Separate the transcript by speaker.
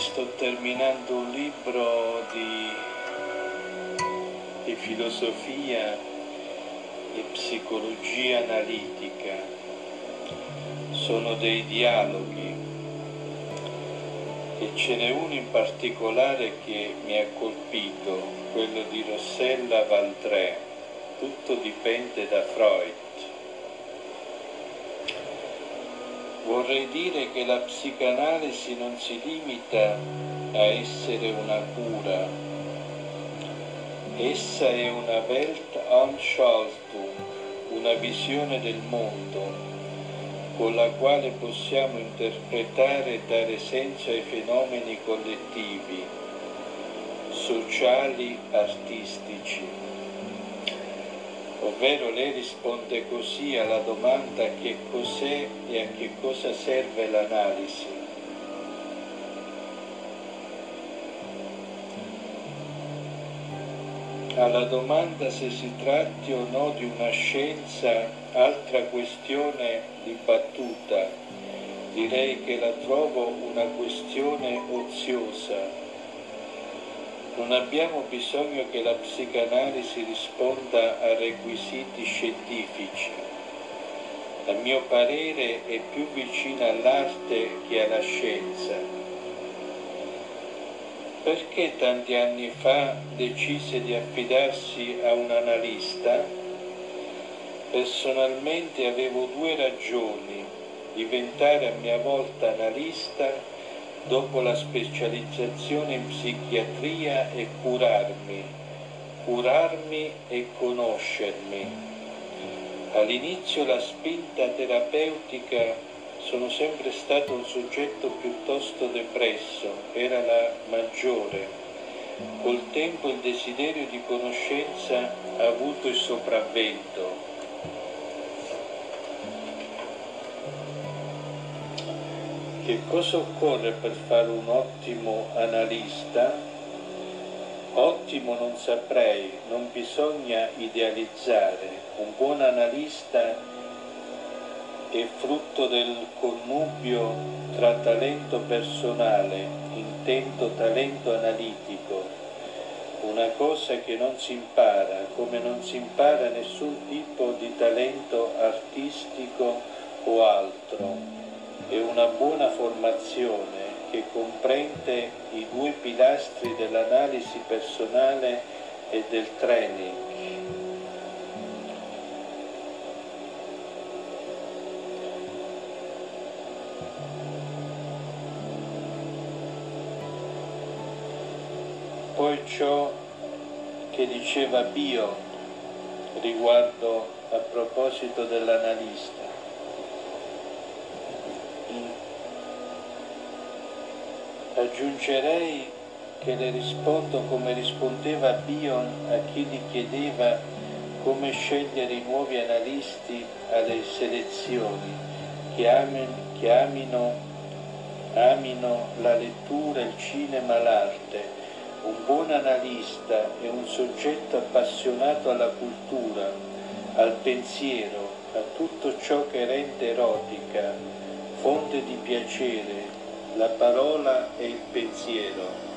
Speaker 1: sto terminando un libro di, di filosofia e psicologia analitica. Sono dei dialoghi e ce n'è uno in particolare che mi ha colpito, quello di Rossella Valdré. Tutto dipende da Freud. Vorrei dire che la psicanalisi non si limita a essere una cura, essa è una Weltanschauung, una visione del mondo con la quale possiamo interpretare e dare senso ai fenomeni collettivi, sociali, artistici ovvero lei risponde così alla domanda che cos'è e a che cosa serve l'analisi. Alla domanda se si tratti o no di una scienza, altra questione dibattuta, direi che la trovo una questione oziosa, non abbiamo bisogno che la psicanalisi risponda a requisiti scientifici. A mio parere è più vicina all'arte che alla scienza. Perché tanti anni fa decise di affidarsi a un analista? Personalmente avevo due ragioni, diventare a mia volta analista dopo la specializzazione in psichiatria e curarmi, curarmi e conoscermi. All'inizio la spinta terapeutica sono sempre stato un soggetto piuttosto depresso, era la maggiore. Col tempo il desiderio di conoscenza ha avuto il sopravvento che cosa occorre per fare un ottimo analista? Ottimo non saprei, non bisogna idealizzare. Un buon analista è frutto del connubio tra talento personale, intento talento analitico, una cosa che non si impara, come non si impara nessun buona formazione che comprende i due pilastri dell'analisi personale e del training. Poi ciò che diceva Bio riguardo a proposito dell'analista. Aggiungerei che le rispondo come rispondeva Bion a chi gli chiedeva come scegliere i nuovi analisti alle selezioni, che, amen, che amino, amino la lettura, il cinema, l'arte. Un buon analista è un soggetto appassionato alla cultura, al pensiero, a tutto ciò che rende erotica, fonte di piacere, la parola e il pensiero.